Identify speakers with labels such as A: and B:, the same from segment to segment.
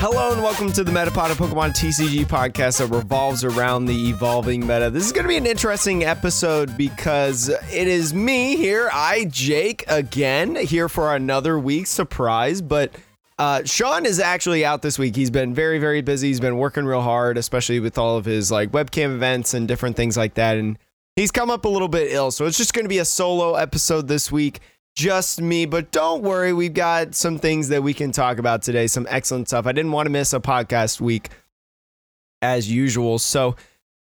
A: Hello and welcome to the Metapod of Pokemon TCG podcast that revolves around the evolving meta. This is going to be an interesting episode because it is me here, I, Jake, again, here for another week surprise. But uh, Sean is actually out this week. He's been very, very busy. He's been working real hard, especially with all of his like webcam events and different things like that. And he's come up a little bit ill. So it's just going to be a solo episode this week just me, but don't worry, we've got some things that we can talk about today, some excellent stuff. I didn't want to miss a podcast week as usual. So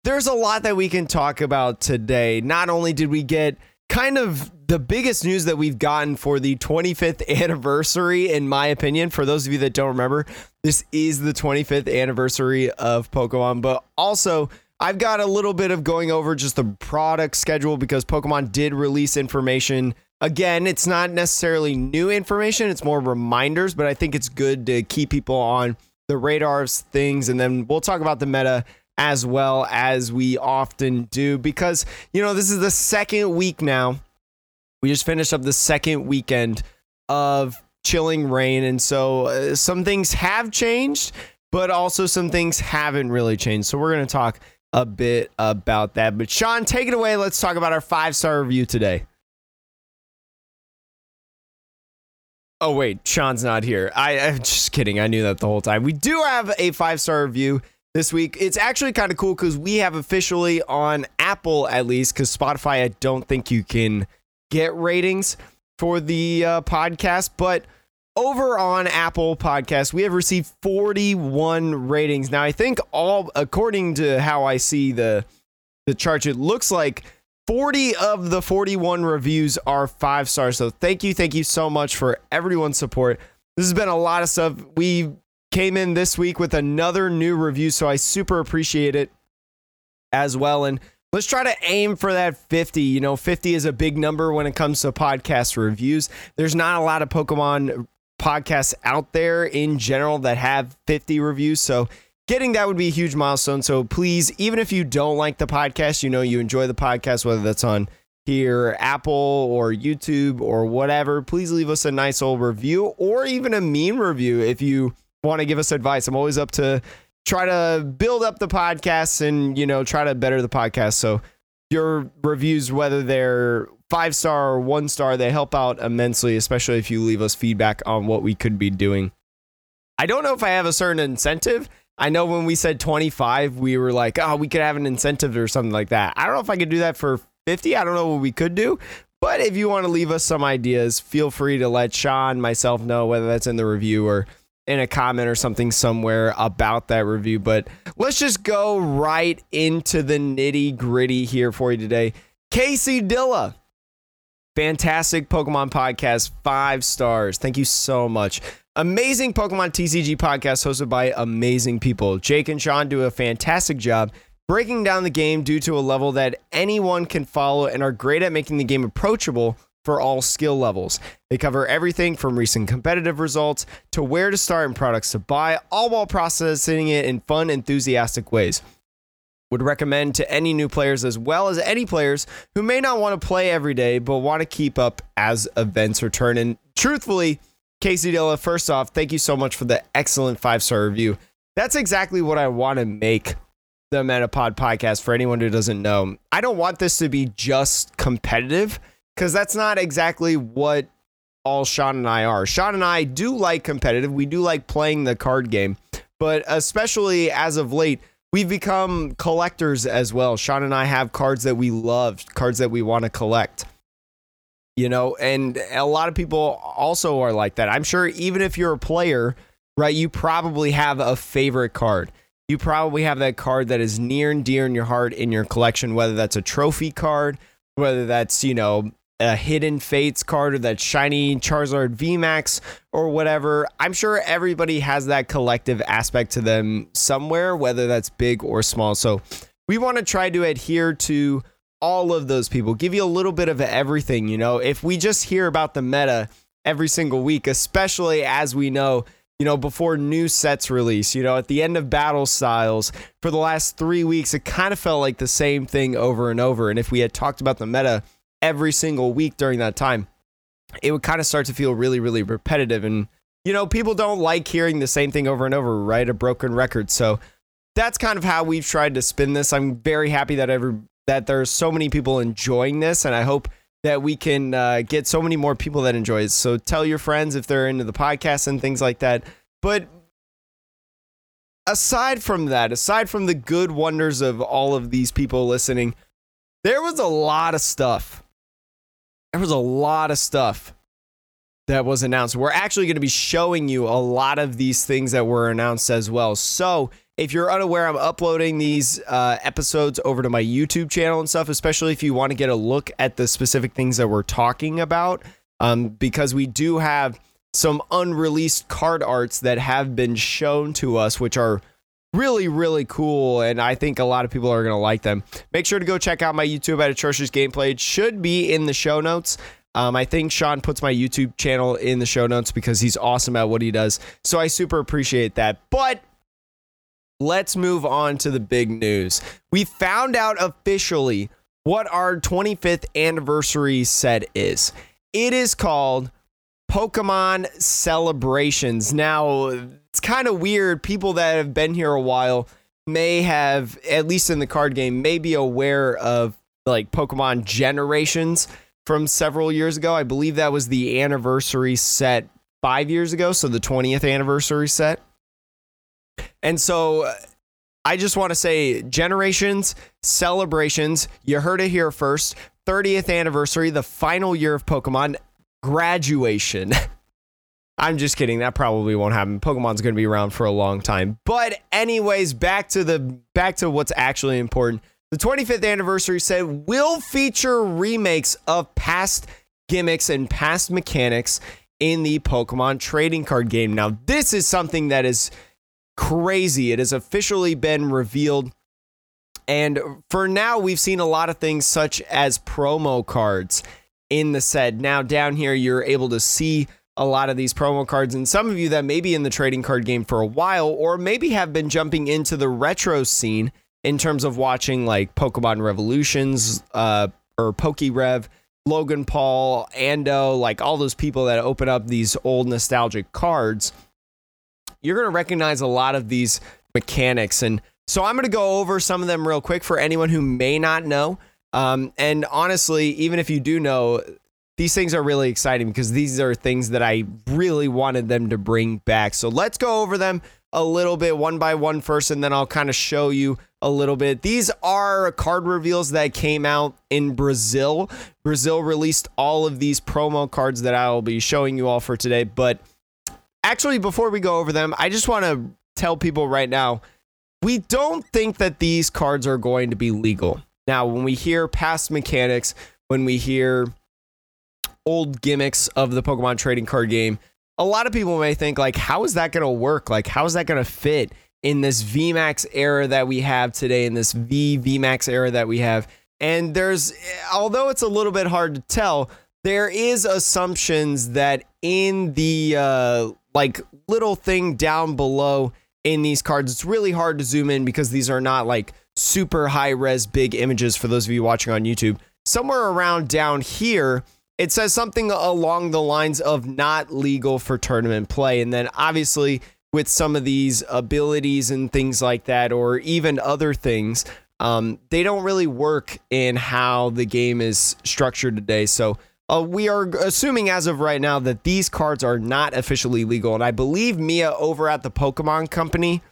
A: there's a lot that we can talk about today. Not only did we get kind of the biggest news that we've gotten for the 25th anniversary, in my opinion, for those of you that don't remember, this is the 25th anniversary of Pokemon, but also. I've got a little bit of going over just the product schedule because Pokemon did release information again, it's not necessarily new information, it's more reminders, but I think it's good to keep people on the radar of things. And then we'll talk about the meta as well as we often do because, you know, this is the second week now. We just finished up the second weekend of Chilling Reign. And so uh, some things have changed, but also some things haven't really changed. So we're going to talk a bit about that. But Sean, take it away. Let's talk about our five star review today. Oh wait, Sean's not here. I, am just kidding. I knew that the whole time. We do have a five star review this week. It's actually kind of cool because we have officially on Apple at least because Spotify I don't think you can get ratings for the uh, podcast, but over on Apple Podcast we have received 41 ratings. Now I think all according to how I see the the charts, it looks like 40 of the 41 reviews are five stars. So thank you, thank you so much for everyone's support. This has been a lot of stuff. We came in this week with another new review, so I super appreciate it as well. And let's try to aim for that 50. You know, 50 is a big number when it comes to podcast reviews. There's not a lot of Pokemon podcasts out there in general that have 50 reviews. So getting that would be a huge milestone. So please, even if you don't like the podcast, you know, you enjoy the podcast, whether that's on here, Apple or YouTube or whatever, please leave us a nice old review or even a mean review if you want to give us advice. I'm always up to try to build up the podcast and, you know, try to better the podcast. So your reviews, whether they're five star or one star, they help out immensely, especially if you leave us feedback on what we could be doing. I don't know if I have a certain incentive I know when we said 25, we were like, oh, we could have an incentive or something like that. I don't know if I could do that for 50. I don't know what we could do. But if you want to leave us some ideas, feel free to let Sean, myself know whether that's in the review or in a comment or something somewhere about that review. But let's just go right into the nitty gritty here for you today. Casey Dilla, fantastic Pokemon podcast, five stars. Thank you so much amazing Pokemon TCG podcast hosted by amazing people. Jake and Sean do a fantastic job breaking down the game due to a level that anyone can follow and are great at making the game approachable for all skill levels. They cover everything from recent competitive results to where to start and products to buy, all while processing it in fun, enthusiastic ways. Would recommend to any new players as well as any players who may not want to play every day but want to keep up as events return. And truthfully, Casey Dilla, first off, thank you so much for the excellent five star review. That's exactly what I want to make the Metapod podcast for anyone who doesn't know. I don't want this to be just competitive because that's not exactly what all Sean and I are. Sean and I do like competitive, we do like playing the card game, but especially as of late, we've become collectors as well. Sean and I have cards that we love, cards that we want to collect you know, and a lot of people also are like that. I'm sure even if you're a player, right, you probably have a favorite card. You probably have that card that is near and dear in your heart in your collection, whether that's a trophy card, whether that's, you know, a hidden fates card or that shiny Charizard VMAX or whatever. I'm sure everybody has that collective aspect to them somewhere, whether that's big or small. So we want to try to adhere to all of those people, give you a little bit of everything. You know, if we just hear about the meta every single week, especially as we know, you know, before new sets release, you know, at the end of Battle Styles for the last three weeks, it kind of felt like the same thing over and over. And if we had talked about the meta every single week during that time, it would kind of start to feel really, really repetitive. And you know, people don't like hearing the same thing over and over, right? A broken record. So that's kind of how we've tried to spin this. I'm very happy that every that there's so many people enjoying this, and I hope that we can uh, get so many more people that enjoy it. So tell your friends if they're into the podcast and things like that. But aside from that, aside from the good wonders of all of these people listening, there was a lot of stuff. There was a lot of stuff that was announced. We're actually going to be showing you a lot of these things that were announced as well. So, if you're unaware, I'm uploading these uh, episodes over to my YouTube channel and stuff, especially if you want to get a look at the specific things that we're talking about, um, because we do have some unreleased card arts that have been shown to us, which are really, really cool. And I think a lot of people are going to like them. Make sure to go check out my YouTube at Atrocious Gameplay. It should be in the show notes. Um, I think Sean puts my YouTube channel in the show notes because he's awesome at what he does. So I super appreciate that. But let's move on to the big news. We found out officially what our 25th anniversary set is. It is called Pokemon Celebrations. Now, it's kind of weird. People that have been here a while may have, at least in the card game, may be aware of like Pokemon Generations from several years ago. I believe that was the anniversary set five years ago, so the 20th anniversary set. And so uh, I just want to say generations, celebrations. You heard it here first. 30th anniversary, the final year of Pokemon, graduation. I'm just kidding. That probably won't happen. Pokemon's going to be around for a long time. But anyways, back to the back to what's actually important. The 25th anniversary set will feature remakes of past gimmicks and past mechanics in the Pokemon trading card game. Now, this is something that is crazy. It has officially been revealed. And for now, we've seen a lot of things such as promo cards in the set. Now, down here, you're able to see a lot of these promo cards. And some of you that may be in the trading card game for a while, or maybe have been jumping into the retro scene in terms of watching like Pokemon Revolutions uh, or PokeRev, Logan Paul, Ando, like all those people that open up these old nostalgic cards you're going to recognize a lot of these mechanics. And so I'm going to go over some of them real quick for anyone who may not know. Um, and honestly, even if you do know, these things are really exciting because these are things that I really wanted them to bring back. So let's go over them a little bit one by one first, and then I'll kind of show you a little bit. These are card reveals that came out in Brazil. Brazil released all of these promo cards that I will be showing you all for today, but actually, before we go over them, I just want to tell people right now we don't think that these cards are going to be legal. Now, when we hear past mechanics, when we hear old gimmicks of the Pokemon trading card game, a lot of people may think, like, how is that going to work? Like, how is that going to fit in this VMAX era that we have today, in this V VMAX era that we have? And there's, although it's a little bit hard to tell, there is assumptions that in the uh, like little thing down below in these cards. It's really hard to zoom in because these are not like super high res big images for those of you watching on YouTube. Somewhere around down here, it says something along the lines of not legal for tournament play. And then obviously, with some of these abilities and things like that, or even other things, um, they don't really work in how the game is structured today. So uh, we are assuming as of right now that these cards are not officially legal. And I believe Mia over at the Pokemon Company,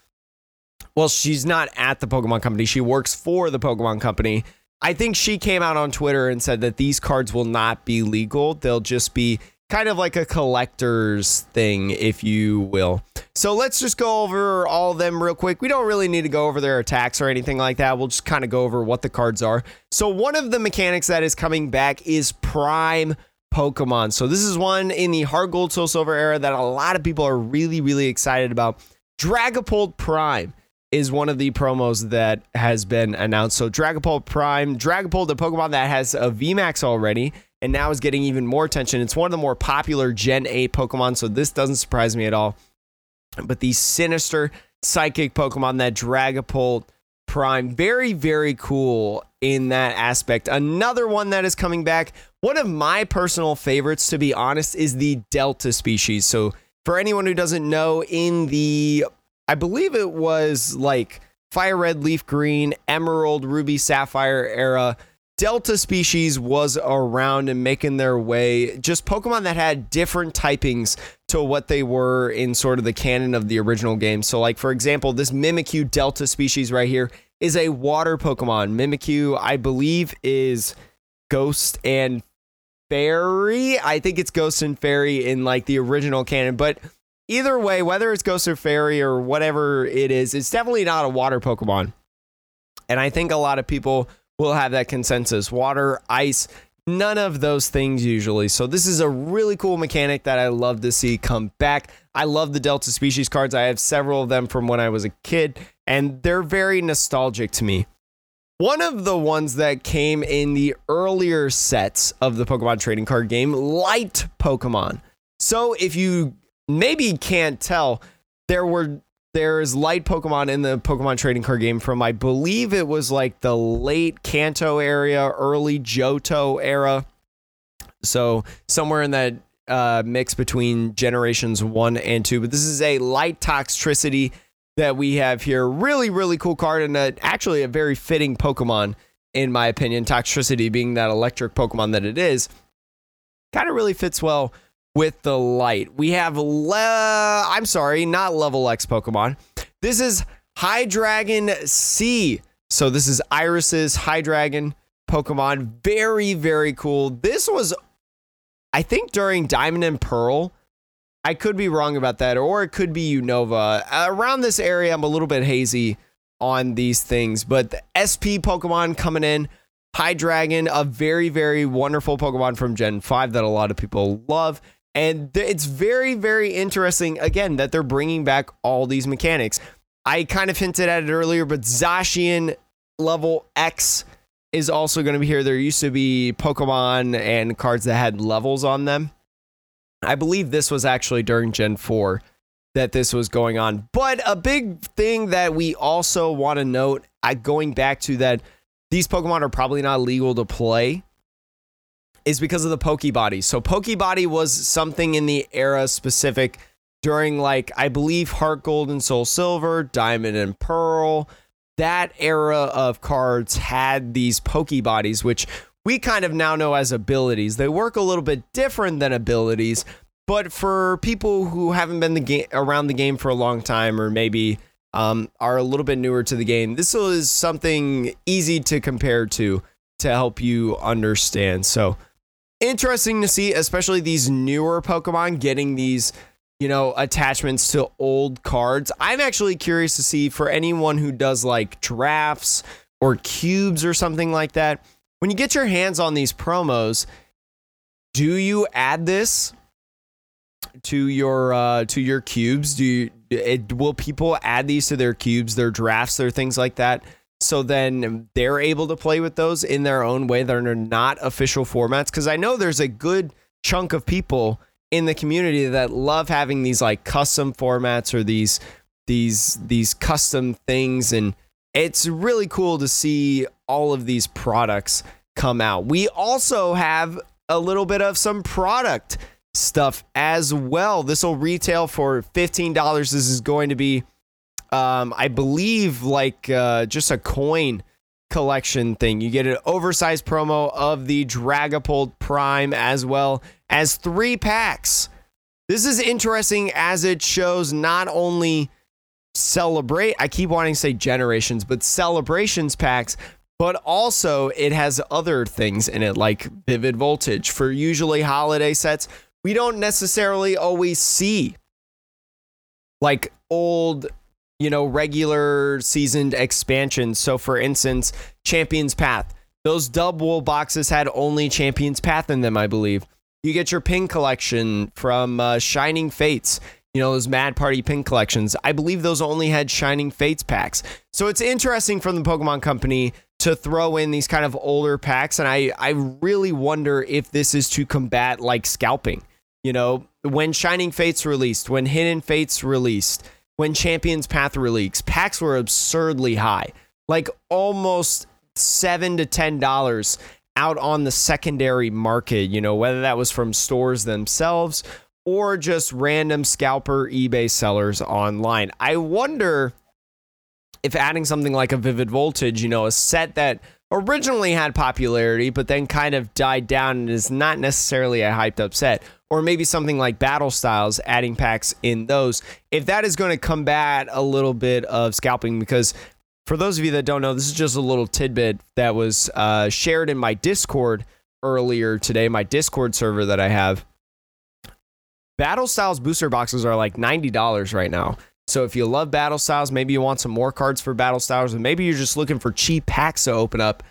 A: well, she's not at the Pokemon Company, she works for the Pokemon Company. I think she came out on Twitter and said that these cards will not be legal. They'll just be kind of like a collector's thing, if you will. So let's just go over all of them real quick. We don't really need to go over their attacks or anything like that. We'll just kind of go over what the cards are. So one of the mechanics that is coming back is Prime Pokemon. So this is one in the Heart Gold Soul Silver era that a lot of people are really, really excited about. Dragapult Prime is one of the promos that has been announced. So Dragapult Prime, Dragapult, the Pokemon that has a VMAX already and now is getting even more attention. It's one of the more popular Gen 8 Pokemon, so this doesn't surprise me at all. But the sinister psychic Pokemon, that Dragapult Prime, very, very cool in that aspect. Another one that is coming back, one of my personal favorites, to be honest, is the Delta species. So For anyone who doesn't know, in the, I believe it was like fire red, leaf green, emerald, ruby, sapphire era, Delta species was around and making their way. Just Pokemon that had different typings to what they were in sort of the canon of the original game. So, like, for example, this Mimikyu Delta species right here is a water Pokemon. Mimikyu, I believe, is Ghost and Fairy. I think it's Ghost and Fairy in like the original canon, but either way, whether it's Ghost or Fairy or whatever it is, it's definitely not a water Pokemon. And I think a lot of people will have that consensus. Water, ice, none of those things usually. So this is a really cool mechanic that I love to see come back. I love the Delta species cards. I have several of them from when I was a kid, and they're very nostalgic to me. One of the ones that came in the earlier sets of the Pokemon trading card game, Light Pokemon. So if you maybe can't tell, there were there's light Pokemon in the Pokemon trading card game from I believe it was like the late Kanto area, early Johto era. So somewhere in that uh, mix between generations one and two. But this is a light Toxtricity that we have here. Really, really cool card and a, actually a very fitting Pokemon in my opinion. Toxtricity being that electric Pokemon that it is, kind of really fits well with the light. We have le- I'm sorry, not level X Pokemon. This is Hydreigon C. So this is Iris's Hydreigon Pokemon. Very, very cool. This was I think during Diamond and Pearl. I could be wrong about that, or it could be Unova. Around this area, I'm a little bit hazy on these things, but the SP Pokemon coming in. Hydreigon, a very, very wonderful Pokemon from Gen 5 that a lot of people love. And th- it's very, very interesting, again, that they're bringing back all these mechanics. I kind of hinted at it earlier, but Zacian level X is also going to be here. There used to be Pokemon and cards that had levels on them. I believe this was actually during Gen 4 that this was going on. But a big thing that we also want to note, I, going back to that, these Pokemon are probably not legal to play is because of the Pokebody. So Pokebody was something in the era specific during like I believe Heart Gold and Soul Silver, Diamond and Pearl. That era of cards had these Pokebodies, which we kind of now know as abilities. They work a little bit different than abilities, but for people who haven't been the game around the game for a long time, or maybe um, are a little bit newer to the game, this is something easy to compare to to help you understand. So interesting to see, especially these newer Pokemon getting these, you know, attachments to old cards. I'm actually curious to see for anyone who does like drafts or cubes or something like that. When you get your hands on these promos, do you add this to your uh, to your cubes? Do you it, will people add these to their cubes, their drafts, their things like that? So then they're able to play with those in their own way that are not official formats. Because I know there's a good chunk of people in the community that love having these like custom formats or these these these custom things and it's really cool to see all of these products come out. We also have a little bit of some product stuff as well. This will retail for $15. This is going to be um, I believe like uh, just a coin collection thing. You get an oversized promo of the Dragapult Prime as well as three packs. This is interesting as it shows not only celebrate, I keep wanting to say generations, but celebrations packs, but also it has other things in it like vivid voltage for usually holiday sets. We don't necessarily always see like old you know, regular seasoned expansions. So, for instance, Champions Path, those double boxes had only Champions Path in them, I believe. You get your pin collection from uh, Shining Fates, you know, those Mad Party pin collections. I believe those only had Shining Fates packs. So, it's interesting from the Pokemon Company to throw in these kind of older packs. And I, I really wonder if this is to combat like scalping. You know, when Shining Fates released, when Hidden Fates released, when Champions Path released, packs were absurdly high, like almost seven to ten dollars out on the secondary market. You know, whether that was from stores themselves or just random scalper eBay sellers online. I wonder if adding something like a Vivid Voltage, you know, a set that originally had popularity but then kind of died down and is not necessarily a hyped up set, or maybe something like Battle Styles, adding packs in those, if that is going to combat a little bit of scalping because for those of you that don't know, this is just a little tidbit that was uh, shared in my Discord earlier today, my Discord server that I have. Battle Styles booster boxes are like $90 right now. So if you love Battle Styles, maybe you want some more cards for Battle Styles, and maybe you're just looking for cheap packs to open up.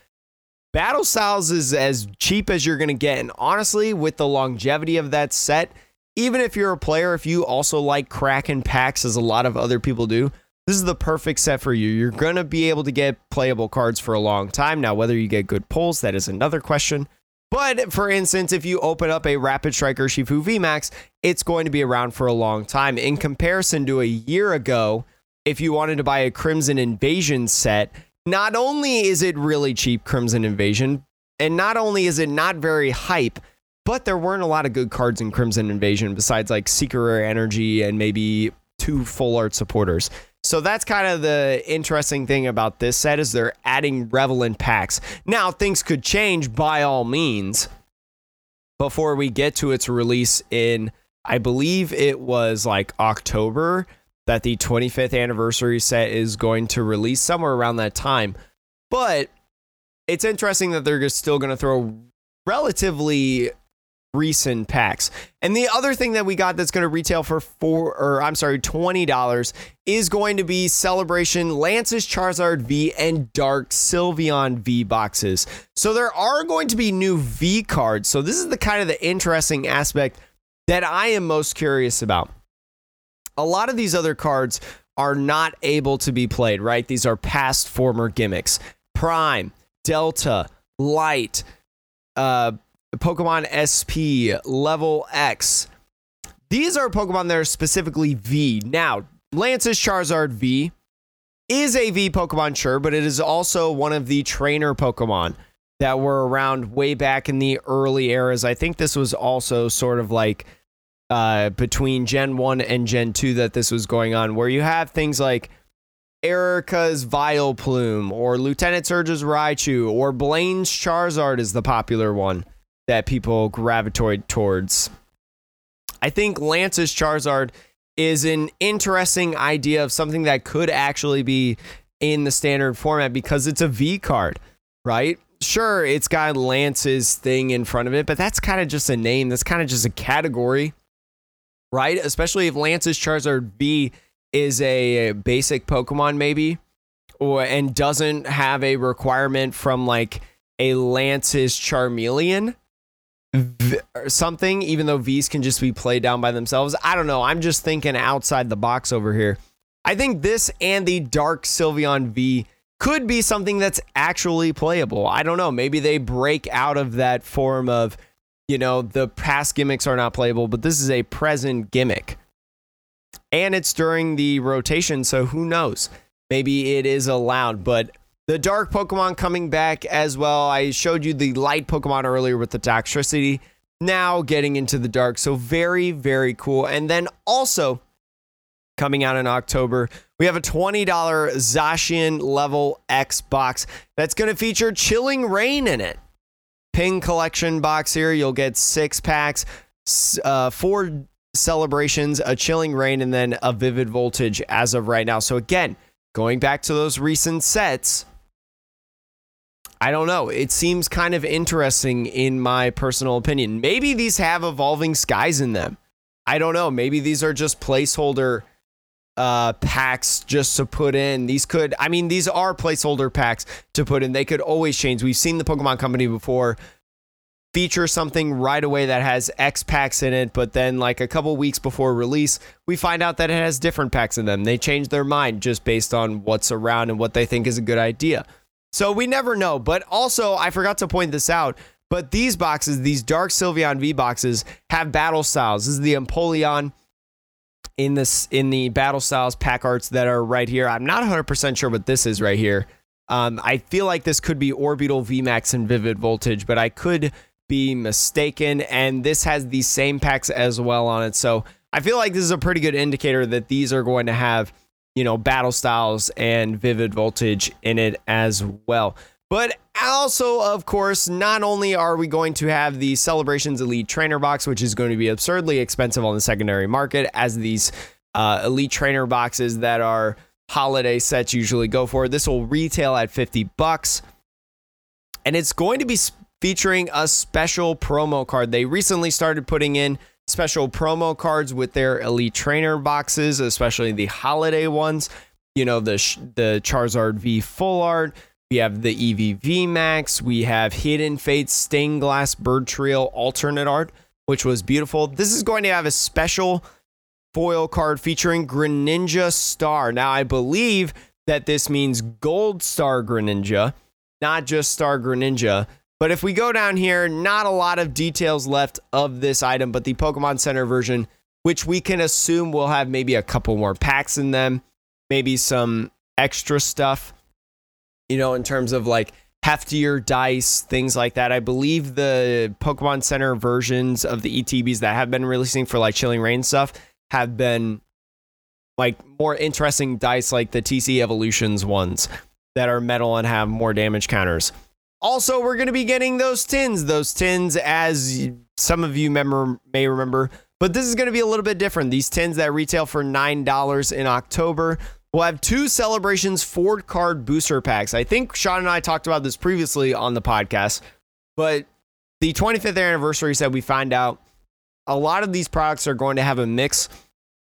A: Battle Styles is as cheap as you're to get. And honestly, with the longevity of that set, even if you're a player, if you also like cracking packs as a lot of other people do, this is the perfect set for you. You're to be able to get playable cards for a long time. Now, whether you get good pulls, that is another question. But for instance, if you open up a Rapid Strike Urshifu VMAX, it's going to be around for a long time. In comparison to a year ago, if you wanted to buy a Crimson Invasion set, not only is it really cheap, Crimson Invasion, and not only is it not very hype, but there weren't a lot of good cards in Crimson Invasion besides like Rare Energy and maybe two full art supporters. So that's kind of the interesting thing about this set is they're adding relevant packs. Now things could change by all means before we get to its release in I believe it was like October that the 25th anniversary set is going to release somewhere around that time. But it's interesting that they're just still going to throw relatively recent packs. And the other thing that we got that's going to retail for four or I'm sorry, $20 is going to be Celebration Lance's Charizard V and Dark Sylveon V boxes. So there are going to be new V cards. So this is the kind of the interesting aspect that I am most curious about. A lot of these other cards are not able to be played, right? These are past former gimmicks. Prime, Delta, Light, uh, Pokemon SP, Level X. These are Pokemon that are specifically V. Now, Lance's Charizard V is a V Pokemon, sure, but it is also one of the trainer Pokemon that were around way back in the early eras. I think this was also sort of like uh, between Gen 1 and Gen 2 that this was going on, where you have things like Erika's Vileplume or Lieutenant Surge's Raichu or Blaine's Charizard is the popular one that people gravitate towards. I think Lance's Charizard is an interesting idea of something that could actually be in the standard format because it's a V card, right? Sure, it's got Lance's thing in front of it, but that's kind of just a name. That's kind of just a category, right? Especially if Lance's Charizard V is a basic Pokemon, maybe, or and doesn't have a requirement from like a Lance's Charmeleon v- something, even though V's can just be played down by themselves. I don't know. I'm just thinking outside the box over here. I think this and the Dark Sylveon V could be something that's actually playable. I don't know. Maybe they break out of that form of, you know, the past gimmicks are not playable, but this is a present gimmick. And it's during the rotation, so who knows? Maybe it is allowed, but the dark Pokemon coming back as well. I showed you the light Pokemon earlier with the Toxtricity. Now getting into the dark. So very, very cool. And then also coming out in October, we have a $20 Zacian level X box that's going to feature Chilling Reign in it. Ping collection box here. You'll get six packs, uh, four celebrations, a Chilling Reign, and then a Vivid Voltage as of right now. So again, going back to those recent sets, I don't know. It seems kind of interesting in my personal opinion. Maybe these have evolving skies in them. I don't know. Maybe these are just placeholder uh, packs just to put in. These could, I mean, these are placeholder packs to put in. They could always change. We've seen the Pokemon Company before feature something right away that has X packs in it, but then like a couple weeks before release, we find out that it has different packs in them. They change their mind just based on what's around and what they think is a good idea. So we never know. But also, I forgot to point this out. But these boxes, these Dark Sylveon V boxes, have battle styles. This is the Empoleon in this in the battle styles pack arts that are right here. I'm not 100% sure what this is right here. Um, I feel like this could be Orbeetle VMAX and Vivid Voltage, but I could be mistaken. And this has the same packs as well on it. So I feel like this is a pretty good indicator that these are going to have, you know, battle styles and vivid voltage in it as well. But also, of course, not only are we going to have the Celebrations Elite Trainer Box, which is going to be absurdly expensive on the secondary market, as these uh, Elite Trainer boxes that are holiday sets usually go for. This will retail at 50 bucks. And it's going to be featuring a special promo card. They recently started putting in special promo cards with their Elite Trainer boxes, especially the holiday ones. You know, the, the Charizard V Full Art we have the Eevee VMAX. We have Hidden Fates Stained Glass Bird Trio alternate art, which was beautiful. This is going to have a special foil card featuring Greninja Star. Now, I believe that this means Gold Star Greninja, not just Star Greninja. But if we go down here, not a lot of details left of this item, but the Pokemon Center version, which we can assume will have maybe a couple more packs in them, maybe some extra stuff you know, in terms of like heftier dice, things like that. I believe the Pokemon Center versions of the ETBs that have been releasing for like Chilling Reign stuff have been like more interesting dice, like the TC Evolutions ones that are metal and have more damage counters. Also, we're going to be getting those tins, those tins, as some of you may remember. But this is going to be a little bit different. These tins that retail for $9 in October We'll have two celebrations Ford card booster packs. I think Sean and I talked about this previously on the podcast, but the 25th anniversary said we find out a lot of these products are going to have a mix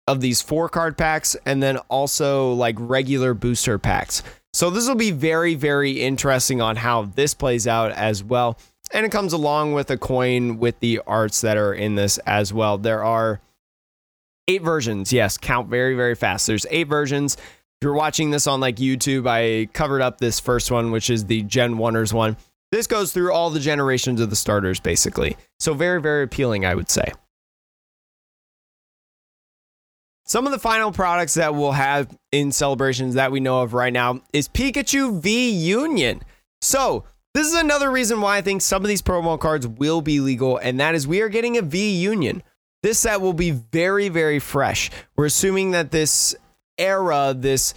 A: of these four card packs and then also like regular booster packs. So this will be very, very interesting on how this plays out as well. And it comes along with a coin with the arts that are in this as well. There are eight versions. Yes, count very, very fast. There's eight versions If you're watching this on like YouTube, I covered up this first one, which is the Gen 1ers one. This goes through all the generations of the starters, basically. So, very, very appealing, I would say. Some of the final products that we'll have in celebrations that we know of right now is Pikachu V Union. So, this is another reason why I think some of these promo cards will be legal, and that is we are getting a V Union. This set will be very, very fresh. We're assuming that this era, this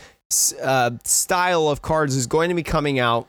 A: uh, style of cards is going to be coming out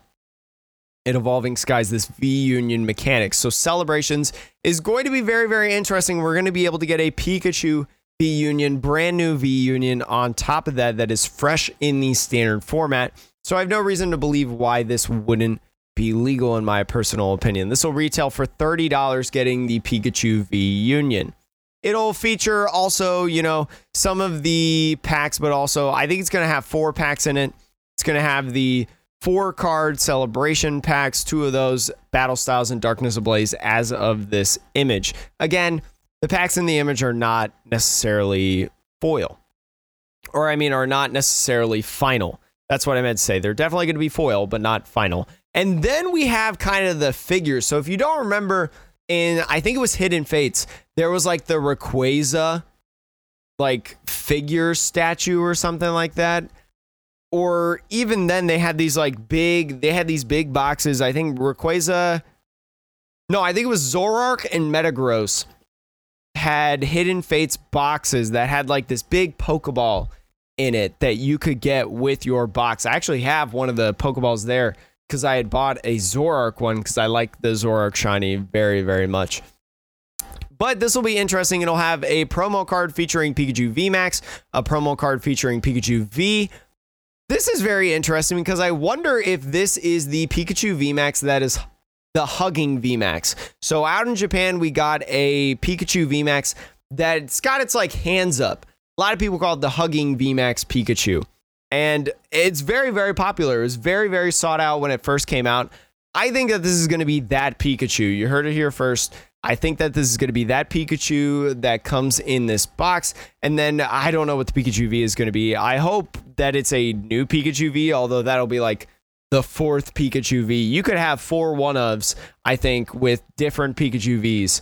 A: in Evolving Skies, this V Union mechanics. So celebrations is going to be very, very interesting. We're going to be able to get a Pikachu V Union, brand new V Union on top of that, that is fresh in the standard format. So I have no reason to believe why this wouldn't be legal, in my personal opinion. This will retail for $30 getting the Pikachu V Union. It'll feature also, you know, some of the packs, but also I think it's going to have four packs in it. It's going to have the four card celebration packs, two of those battle styles and darkness ablaze as of this image. Again, the packs in the image are not necessarily foil, or I mean, are not necessarily final. That's what I meant to say. They're definitely going to be foil, but not final. And then we have kind of the figures. So if you don't remember in I think it was Hidden Fates, there was like the Rayquaza like figure statue or something like that. Or even then they had these like big they had these big boxes. I think Rayquaza No, I think it was Zoroark and Metagross had Hidden Fates boxes that had like this big Pokeball in it that you could get with your box. I actually have one of the Pokeballs there because I had bought a Zoroark one because I like the Zoroark shiny very, very much. But this will be interesting. It'll have a promo card featuring Pikachu VMAX, a promo card featuring Pikachu V. This is very interesting because I wonder if this is the Pikachu VMAX that is the hugging VMAX. So out in Japan, we got a Pikachu VMAX that's got its like hands up. A lot of people call it the hugging VMAX Pikachu and it's very very popular. It was very very sought out when it first came out. I think that this is going to be that Pikachu. You heard it here first. I think that this is going to be that Pikachu that comes in this box. And then I don't know what the Pikachu V is going to be. I hope that it's a new Pikachu V, although that'll be like the fourth Pikachu V. You could have four one ofs, I think, with different Pikachu Vs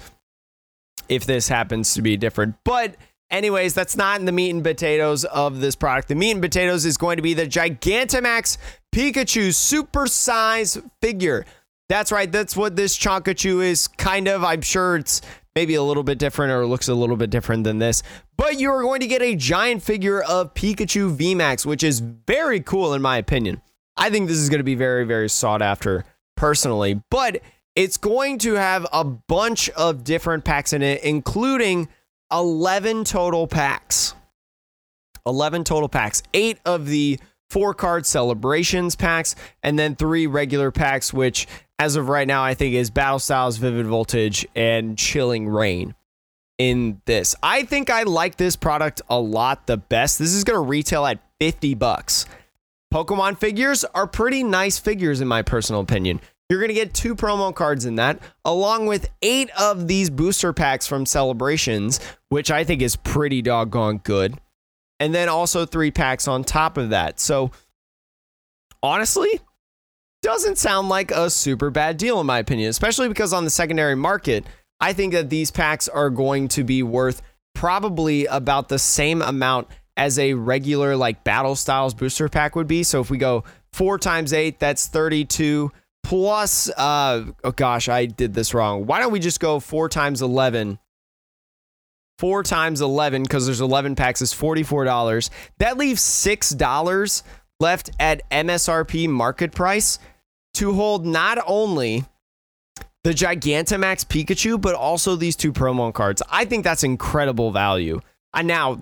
A: if this happens to be different. But Anyways, that's not in the meat and potatoes of this product. The meat and potatoes is going to be the Gigantamax Pikachu super size figure. That's right. That's what this Chonkachu is kind of. I'm sure it's maybe a little bit different or looks a little bit different than this. But you are going to get a giant figure of Pikachu VMAX, which is very cool in my opinion. I think this is going to be very, very sought after personally. But it's going to have a bunch of different packs in it, including 11 total packs. 11 total packs. Eight of the four card celebrations packs, and then three regular packs, which as of right now, I think is Battle Styles, Vivid Voltage, and Chilling Reign in this. I think I like this product a lot the best. This is going to retail at 50 bucks. Pokemon figures are pretty nice figures in my personal opinion. You're going to get two promo cards in that, along with eight of these booster packs from Celebrations, which I think is pretty doggone good. And then also three packs on top of that. So, honestly, doesn't sound like a super bad deal, in my opinion, especially because on the secondary market, I think that these packs are going to be worth probably about the same amount as a regular like battle styles booster pack would be. So if we go four times eight, that's 32 plus, uh, oh gosh, I did this wrong. Why don't we just go four times 11? Four times 11, because there's 11 packs, is $44. That leaves $6 left at MSRP market price to hold not only the Gigantamax Pikachu, but also these two promo cards. I think that's incredible value. And now,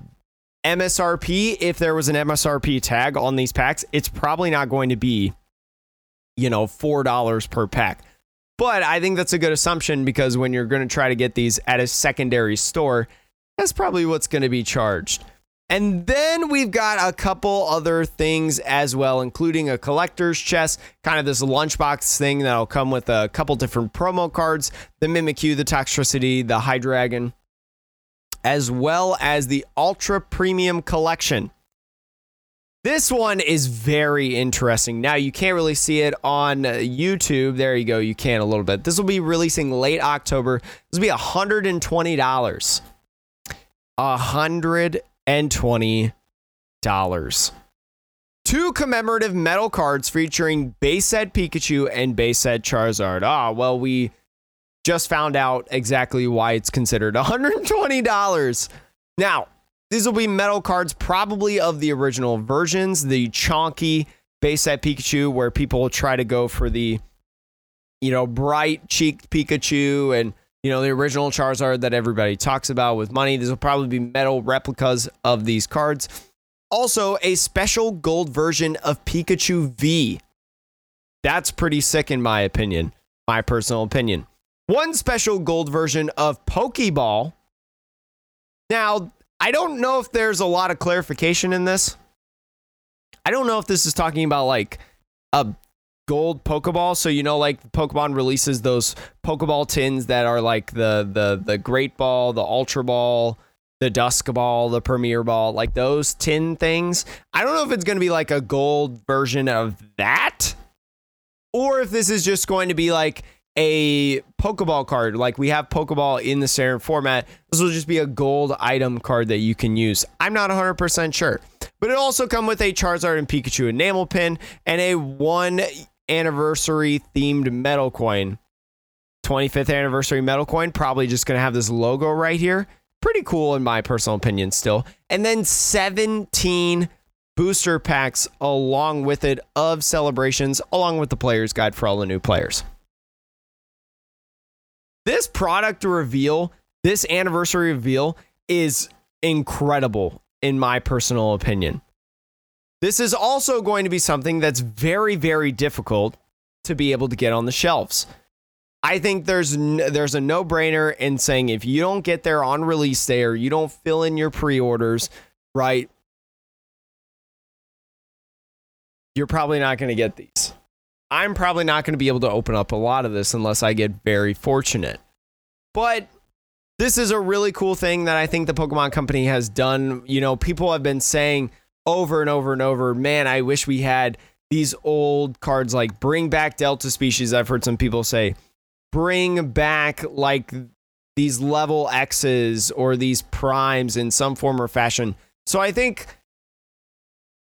A: MSRP, if there was an MSRP tag on these packs, it's probably not going to be, you know, $4 per pack. But I think that's a good assumption because when you're going to try to get these at a secondary store, that's probably what's going to be charged. And then we've got a couple other things as well, including a collector's chest, kind of this lunchbox thing that'll come with a couple different promo cards the Mimikyu, the Toxtricity, the Hydreigon as well as the Ultra Premium Collection. This one is very interesting. Now, you can't really see it on YouTube. There you go. You can a little bit. This will be releasing late October. This will be $120. $120. Two commemorative metal cards featuring base set Pikachu and base set Charizard. Ah, well, we just found out exactly why it's considered $120. Now, these will be metal cards, probably of the original versions, the chonky base set Pikachu, where people try to go for the, you know, bright cheeked Pikachu and, you know, the original Charizard that everybody talks about with money. These will probably be metal replicas of these cards. Also, a special gold version of Pikachu V. That's pretty sick, in my opinion, my personal opinion one special gold version of Pokeball. Now, I don't know if there's a lot of clarification in this. I don't know if this is talking about like a gold Pokeball. So you know, like Pokemon releases those Pokeball tins that are like the the the Great Ball, the Ultra Ball, the Dusk Ball, the Premier Ball, like those tin things. I don't know if it's to be like a gold version of that, or if this is just going to be like a Pokeball card. Like we have Pokeball in the standard format. This will just be a gold item card that you can use. I'm not 100% sure. But it also come with a Charizard and Pikachu enamel pin and a one anniversary themed metal coin. 25th anniversary metal coin, probably just going to have this logo right here. Pretty cool in my personal opinion still. And then 17 booster packs along with it of celebrations along with the player's guide for all the new players. This product reveal, this anniversary reveal is incredible in my personal opinion. This is also going to be something that's very very difficult to be able to get on the shelves. I think there's there's a no-brainer in saying if you don't get there on release day or you don't fill in your pre-orders, right? You're probably not going to get these. I'm probably not going to be able to open up a lot of this unless I get very fortunate. But this is a really cool thing that I think the Pokemon Company has done. You know, people have been saying over and over and over, man, I wish we had these old cards like bring back Delta species. I've heard some people say, bring back like these level X's or these primes in some form or fashion. So I think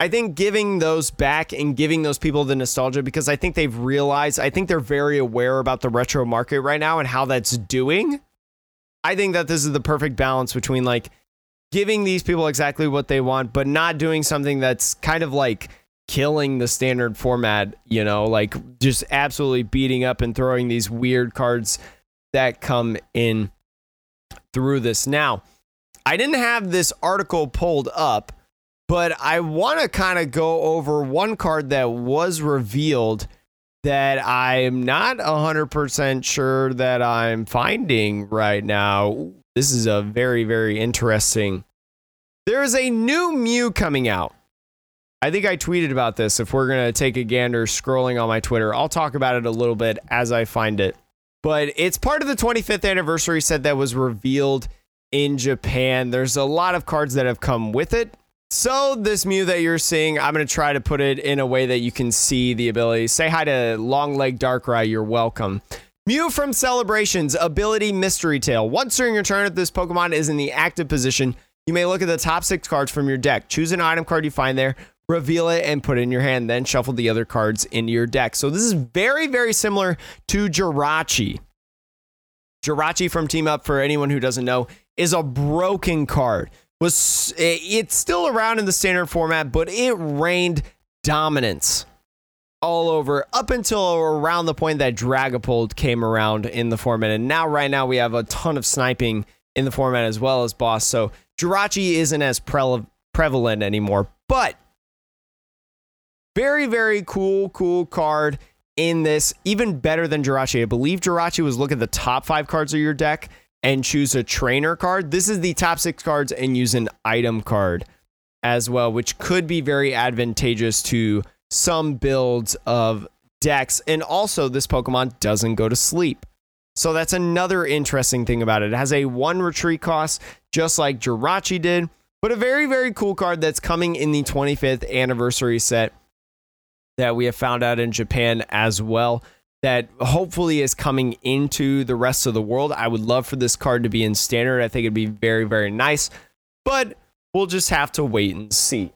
A: I think giving those back and giving those people the nostalgia because I think they've realized, I think they're very aware about the retro market right now and how that's doing. I think that this is the perfect balance between like giving these people exactly what they want, but not doing something that's kind of like killing the standard format, you know, like just absolutely beating up and throwing these weird cards that come in through this. Now, I didn't have this article pulled up but I want to kind of go over one card that was revealed that I'm not 100% sure that I'm finding right now. This is a very, very interesting. There is a new Mew coming out. I think I tweeted about this. If we're going to take a gander scrolling on my Twitter, I'll talk about it a little bit as I find it. But it's part of the 25th anniversary set that was revealed in Japan. There's a lot of cards that have come with it. So this Mew that you're seeing, I'm going to try to put it in a way that you can see the ability. Say hi to Long Leg Darkrai. You're welcome. Mew from Celebrations, ability Mystery Tail. Once during your turn, if this Pokemon is in the active position, you may look at the top six cards from your deck. Choose an item card you find there, reveal it, and put it in your hand. Then shuffle the other cards into your deck. So this is very, very similar to Jirachi. Jirachi from Team Up, for anyone who doesn't know, is a broken card was eh, it's still around in the standard format, but it reigned dominance all over up until around the point that Dragapult came around in the format. And now, right now, we have a ton of sniping in the format as well as boss. So Jirachi isn't as pre- prevalent anymore, but very, very cool, cool card in this. Even better than Jirachi. I believe Jirachi was look at the top five cards of your deck and choose a trainer card. This is the top six cards and use an item card as well, which could be very advantageous to some builds of decks. And also, this Pokemon doesn't go to sleep. So that's another interesting thing about it. It has a one retreat cost, just like Jirachi did, but a very, very cool card that's coming in the 25th anniversary set that we have found out in Japan as well that hopefully is coming into the rest of the world. I would love for this card to be in standard. I think it'd be very, very nice, but we'll just have to wait and see.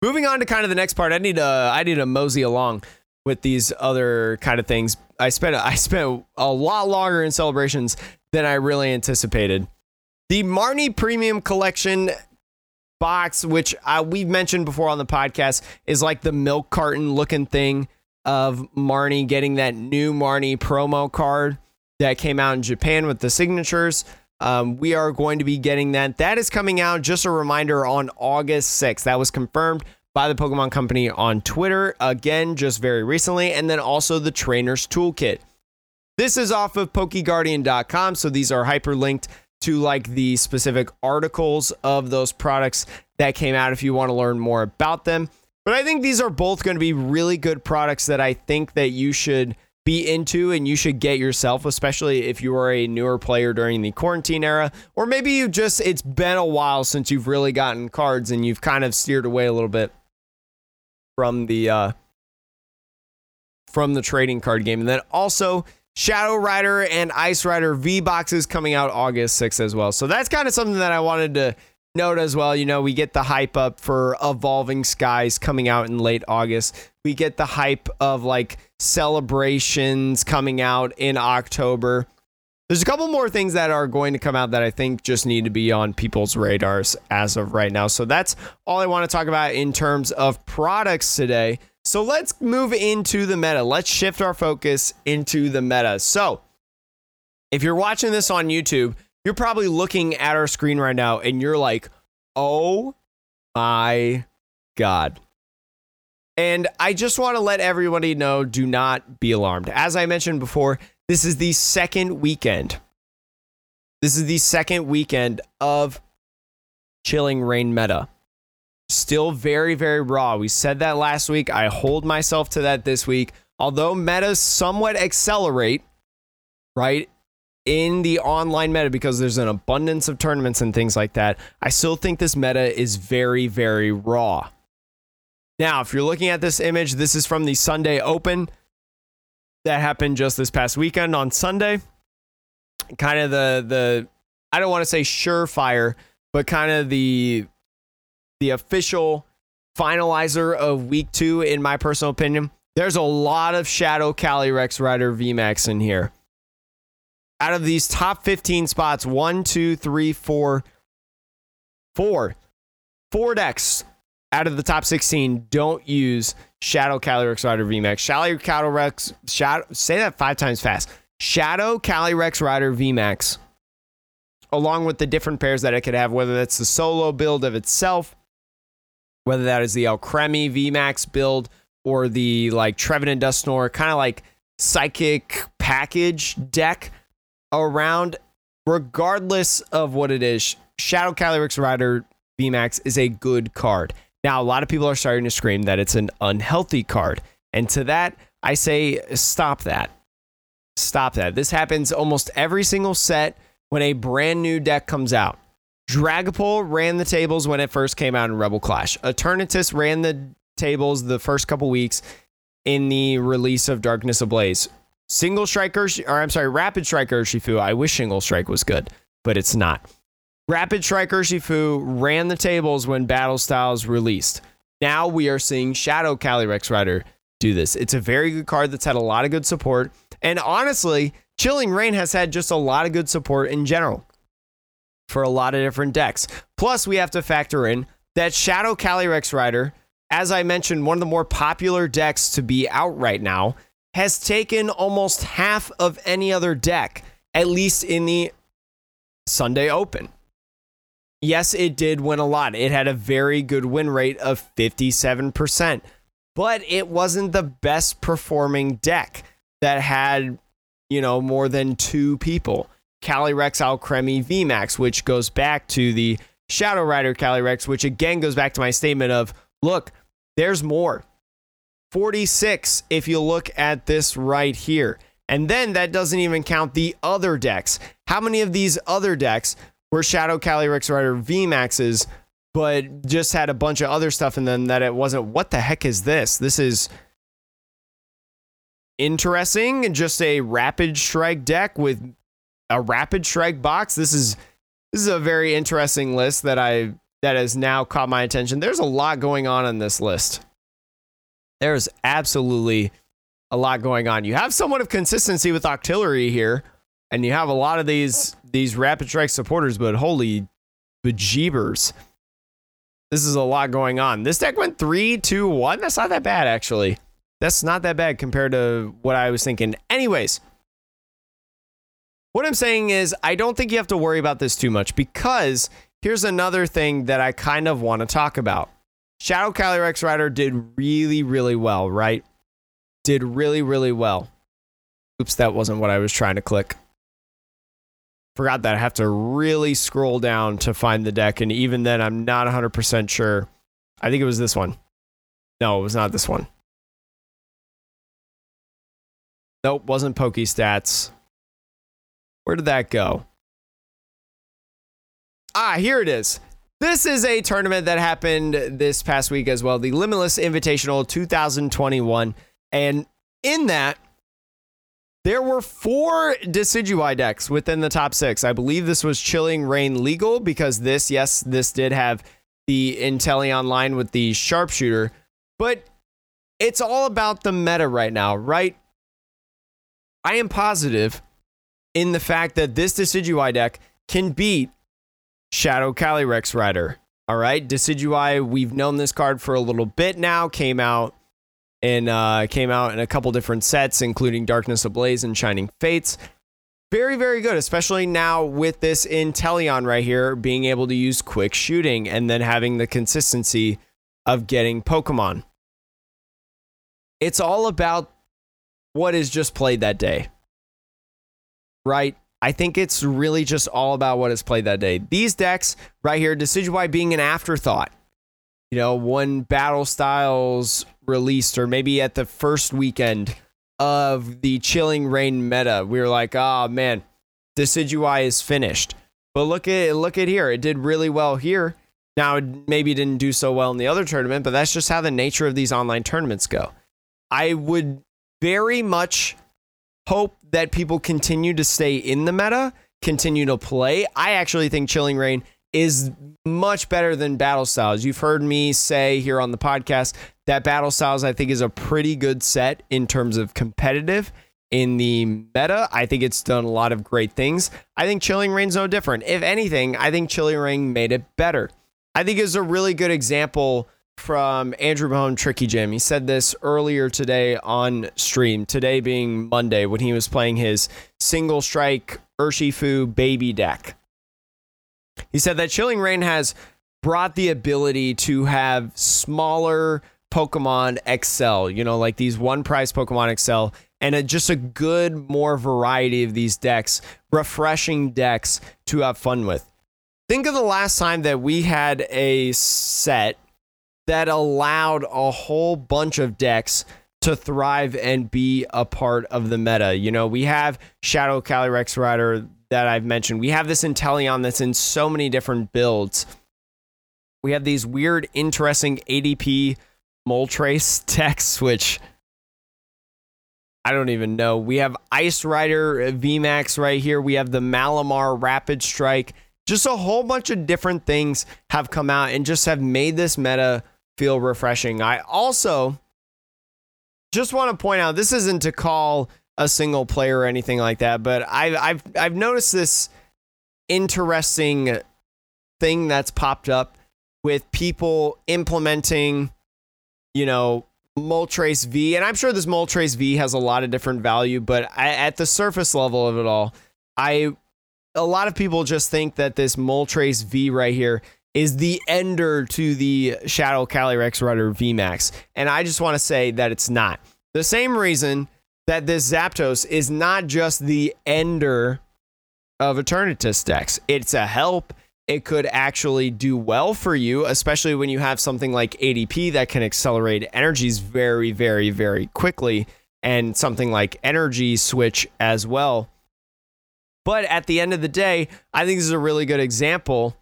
A: Moving on to kind of the next part, I need to I need to mosey along with these other kind of things. I spent I spent a lot longer in celebrations than I really anticipated. The Marnie Premium Collection box, which uh, we've mentioned before on the podcast, is like the milk carton looking thing of Marnie getting that new Marnie promo card that came out in Japan with the signatures. Um, we are going to be getting that. That is coming out, just a reminder, on August 6th. That was confirmed by the Pokemon Company on Twitter, again, just very recently. And then also the Trainer's Toolkit. This is off of PokeGuardian.com. So these are hyperlinked to like the specific articles of those products that came out if you want to learn more about them. But I think these are both going to be really good products that I think that you should be into and you should get yourself, especially if you are a newer player during the quarantine era, or maybe you just it's been a while since you've really gotten cards and you've kind of steered away a little bit from the uh from the trading card game. And then also Shadow Rider and Ice Rider V boxes coming out August 6th as well. So that's kind of something that I wanted to note as well, you know, we get the hype up for Evolving Skies coming out in late August. We get the hype of like celebrations coming out in October. There's a couple more things that are going to come out that I think just need to be on people's radars as of right now. So that's all I want to talk about in terms of products today. So let's move into the meta. Let's shift our focus into the meta. So if you're watching this on YouTube, you're probably looking at our screen right now and you're like, oh my God. And I just want to let everybody know do not be alarmed. As I mentioned before, this is the second weekend. This is the second weekend of Chilling Reign meta. Still very, very raw. We said that last week. I hold myself to that this week. Although metas somewhat accelerate, right? In the online meta because there's an abundance of tournaments and things like that, I still think this meta is very, very raw. Now, if you're looking at this image, this is from the Sunday Open that happened just this past weekend on Sunday. Kind of the the I don't want to say surefire, but kind of the the official finalizer of week two, in my personal opinion. There's a lot of Shadow Calyrex Rider VMAX in here. Out of these top 15 spots, one, two, three, four, four, four decks out of the top 16 don't use Shadow Calyrex Rider VMAX. Shadow Calyrex, Shadow, say that five times fast. Shadow Calyrex Rider VMAX, along with the different pairs that it could have, whether that's the solo build of itself, whether that is the Alcremie VMAX build or the like Trevenant Dusknoir, kind of like psychic package deck around, regardless of what it is, Shadow Calyrex Rider VMAX is a good card. Now, a lot of people are starting to scream that it's an unhealthy card. And to that, I say, stop that. Stop that. This happens almost every single set when a brand new deck comes out. Dragapult ran the tables when it first came out in Rebel Clash. Eternatus ran the tables the first couple weeks in the release of Darkness Ablaze. Single Striker, or I'm sorry, Rapid Strike Urshifu. I wish Single Strike was good, but it's not. Rapid Strike Urshifu ran the tables when Battle Styles released. Now we are seeing Shadow Calyrex Rider do this. It's a very good card that's had a lot of good support. And honestly, Chilling Reign has had just a lot of good support in general for a lot of different decks. Plus, we have to factor in that Shadow Calyrex Rider, as I mentioned, one of the more popular decks to be out right now, has taken almost half of any other deck, at least in the Sunday Open. Yes, it did win a lot. It had a very good win rate of 57%, but it wasn't the best performing deck that had, you know, more than two people. Calyrex Alcremie VMAX, which goes back to the Shadow Rider Calyrex, which again goes back to my statement of look, there's more. 46 if you look at this right here. And then that doesn't even count the other decks. How many of these other decks were Shadow Calyrex Rider VMAXs, but just had a bunch of other stuff in them that it wasn't, what the heck is this? This is interesting. And just a rapid strike deck with a rapid strike box. This is this is a very interesting list that I that has now caught my attention. There's a lot going on in this list. There's absolutely a lot going on. You have somewhat of consistency with Octillery here, and you have a lot of these these rapid strike supporters, but holy bejeebers. This is a lot going on. This deck went three, two, one. That's not that bad, actually. That's not that bad compared to what I was thinking. Anyways, what I'm saying is, I don't think you have to worry about this too much because here's another thing that I kind of want to talk about. Shadow Calyrex Rider did really, really well, right? Did really, really well. Oops, that wasn't what I was trying to click. Forgot that I have to really scroll down to find the deck, and even then, I'm not 100% sure. I think it was this one. No, it was not this one. Nope, wasn't Pokestats. Where did that go? Ah, here it is. This is a tournament that happened this past week as well, the Limitless Invitational 2021. And in that, there were four Decidueye decks within the top six. I believe this was Chilling Reign legal because this, yes, this did have the Inteleon line with the sharpshooter, but it's all about the meta right now, right? I am positive in the fact that this Decidueye deck can beat Shadow Calyrex Rider. All right, Decidueye, we've known this card for a little bit now. Came out and uh, came out in a couple different sets, including Darkness Ablaze and Shining Fates. Very, very good, especially now with this Inteleon right here, being able to use quick shooting and then having the consistency of getting Pokemon. It's all about what is just played that day right? I think it's really just all about what is played that day. These decks right here, Decidueye being an afterthought. You know, when Battle Styles released, or maybe at the first weekend of the Chilling Reign meta, we were like, oh man, Decidueye is finished. But look at look at here. It did really well here. Now it maybe didn't do so well in the other tournament, but that's just how the nature of these online tournaments go. I would very much hope that people continue to stay in the meta, continue to play. I actually think Chilling Reign is much better than Battle Styles. You've heard me say here on the podcast that Battle Styles, I think, is a pretty good set in terms of competitive. In the meta, I think it's done a lot of great things. I think Chilling Reign's no different. If anything, I think Chilling Reign made it better. I think it's a really good example from Andrew Mahone Tricky Gym. He said this earlier today on stream, today being Monday, when he was playing his single strike Urshifu baby deck. He said that Chilling Reign has brought the ability to have smaller Pokemon excel, you know, like these one prize Pokemon excel, and a, just a good, more variety of these decks, refreshing decks to have fun with. Think of the last time that we had a set that allowed a whole bunch of decks to thrive and be a part of the meta. You know, we have Shadow Calyrex Rider that I've mentioned. We have this Inteleon that's in so many different builds. We have these weird, interesting ADP Moltres decks, which I don't even know. We have Ice Rider uh, VMAX right here. We have the Malamar Rapid Strike. Just a whole bunch of different things have come out and just have made this meta feel refreshing. I also just want to point out this isn't to call a single player or anything like that, but I've I've I've noticed this interesting thing that's popped up with people implementing, you know, Moltres V, and I'm sure this Moltres V has a lot of different value, but I, at the surface level of it all, I a lot of people just think that this Moltres V right here is the ender to the Shadow Calyrex Rider VMAX. And I just want to say that it's not. The same reason that this Zapdos is not just the ender of Eternatus decks. It's a help. It could actually do well for you, especially when you have something like ADP that can accelerate energies very, very, very quickly, and something like Energy Switch as well. But at the end of the day, I think this is a really good example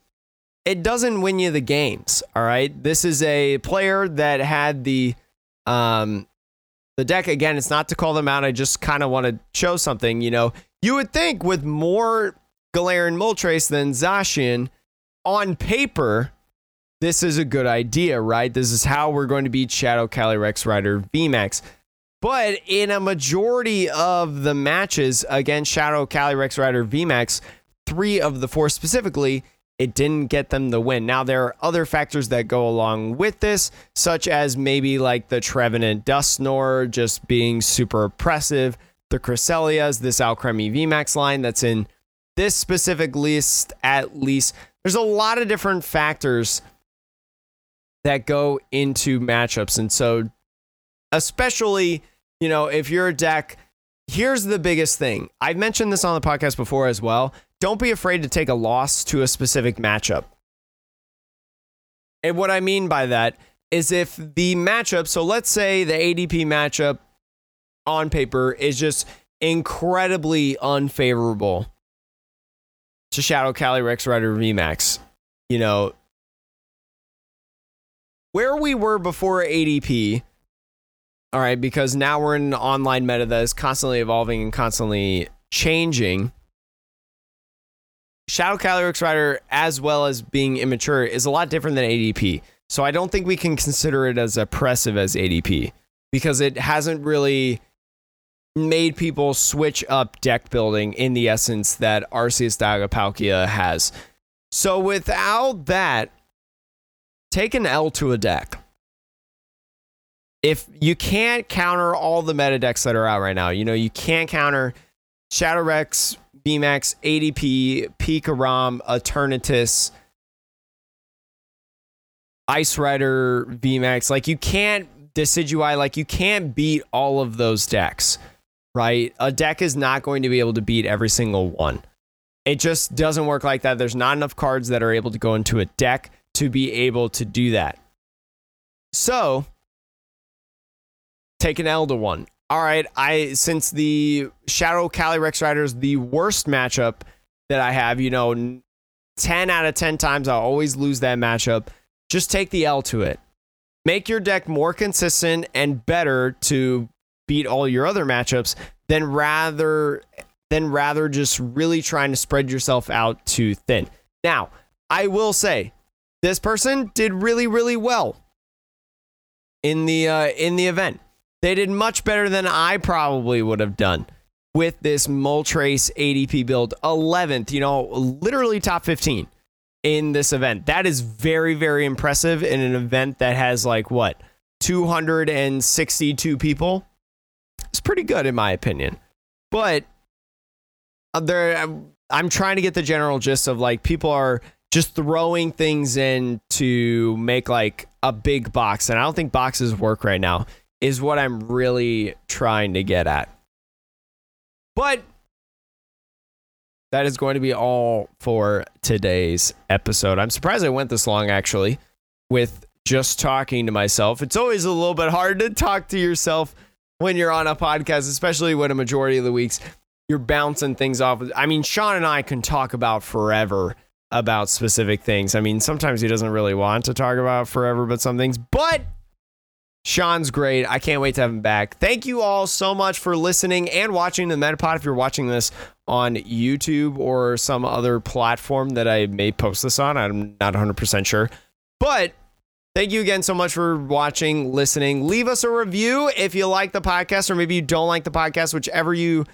A: it doesn't win you the games. All right. This is a player that had the um the deck again, it's not to call them out. I just kind of want to show something. You know, you would think with more Galarian Moltres than Zacian on paper, this is a good idea, right? This is how we're going to beat Shadow Calyrex Rider VMAX. But in a majority of the matches against Shadow Calyrex Rider VMAX, three of the four specifically, it didn't get them the win. Now, there are other factors that go along with this, such as maybe like the Trevenant Dusknoir just being super oppressive, the Cresselias, this Alcremie VMAX line that's in this specific list, at least. There's a lot of different factors that go into matchups. And so, especially, you know, if you're a deck, here's the biggest thing. I've mentioned this on the podcast before as well don't be afraid to take a loss to a specific matchup. And what I mean by that is if the matchup, so let's say the ADP matchup on paper is just incredibly unfavorable to Shadow Calyrex Rider VMAX, you know, where we were before ADP, all right, because now we're in an online meta that is constantly evolving and constantly changing. Shadow Calyrex Rider, as well as being immature, is a lot different than ADP. So I don't think we can consider it as oppressive as ADP because it hasn't really made people switch up deck building in the essence that Arceus Dialga has. So without that, take an L to a deck. If you can't counter all the meta decks that are out right now, you know, you can't counter Shadow Rex, VMAX, ADP, Pikarom, Eternatus, Ice Rider, VMAX. Like you can't Decidueye, like you can't beat all of those decks, right? A deck is not going to be able to beat every single one. It just doesn't work like that. There's not enough cards that are able to go into a deck to be able to do that. So, take an to one all right, I since the Shadow Calyrex Rider is the worst matchup that I have, you know, 10 out of 10 times I'll always lose that matchup. Just take the L to it. Make your deck more consistent and better to beat all your other matchups than rather than rather just really trying to spread yourself out too thin. Now, I will say this person did really, really well in the uh, in the event. They did much better than I probably would have done with this Moltres ADP build. 11th, you know, literally top 15 in this event. That is very, very impressive in an event that has like what 262 people. It's pretty good in my opinion, but uh, there. I'm trying to get the general gist of like people are just throwing things in to make like a big box. And I don't think boxes work right now, is what I'm really trying to get at. But that is going to be all for today's episode. I'm surprised I went this long actually with just talking to myself. It's always a little bit hard to talk to yourself when you're on a podcast, especially when a majority of the weeks you're bouncing things off. I mean, Sean and I can talk about forever about specific things. I mean, sometimes he doesn't really want to talk about forever, but some things. But Sean's great. I can't wait to have him back. Thank you all so much for listening and watching the Metapod. If you're watching this on YouTube or some other platform that I may post this on, I'm not 100% sure. But thank you again so much for watching, listening. Leave us a review if you like the podcast or maybe you don't like the podcast, whichever you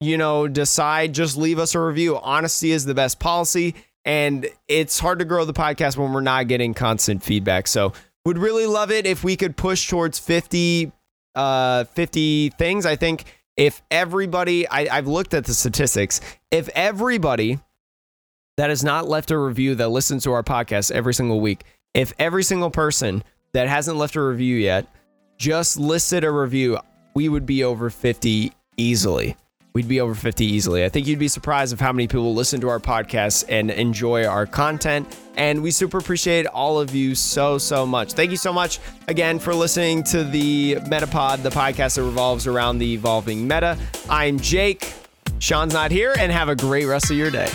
A: you know decide just leave us a review honesty is the best policy and it's hard to grow the podcast when we're not getting constant feedback. So would really love it if we could push towards 50, uh, 50 things. I think if everybody, I, I've looked at the statistics, if everybody that has not left a review that listens to our podcast every single week, if every single person that hasn't left a review yet just listed a review, we would be over 50 easily we'd be over 50 easily. I think you'd be surprised of how many people listen to our podcast and enjoy our content. And we super appreciate all of you so, so much. Thank you so much again for listening to the Metapod, the podcast that revolves around the evolving meta. I'm Jake. Sean's not here, and have a great rest of your day.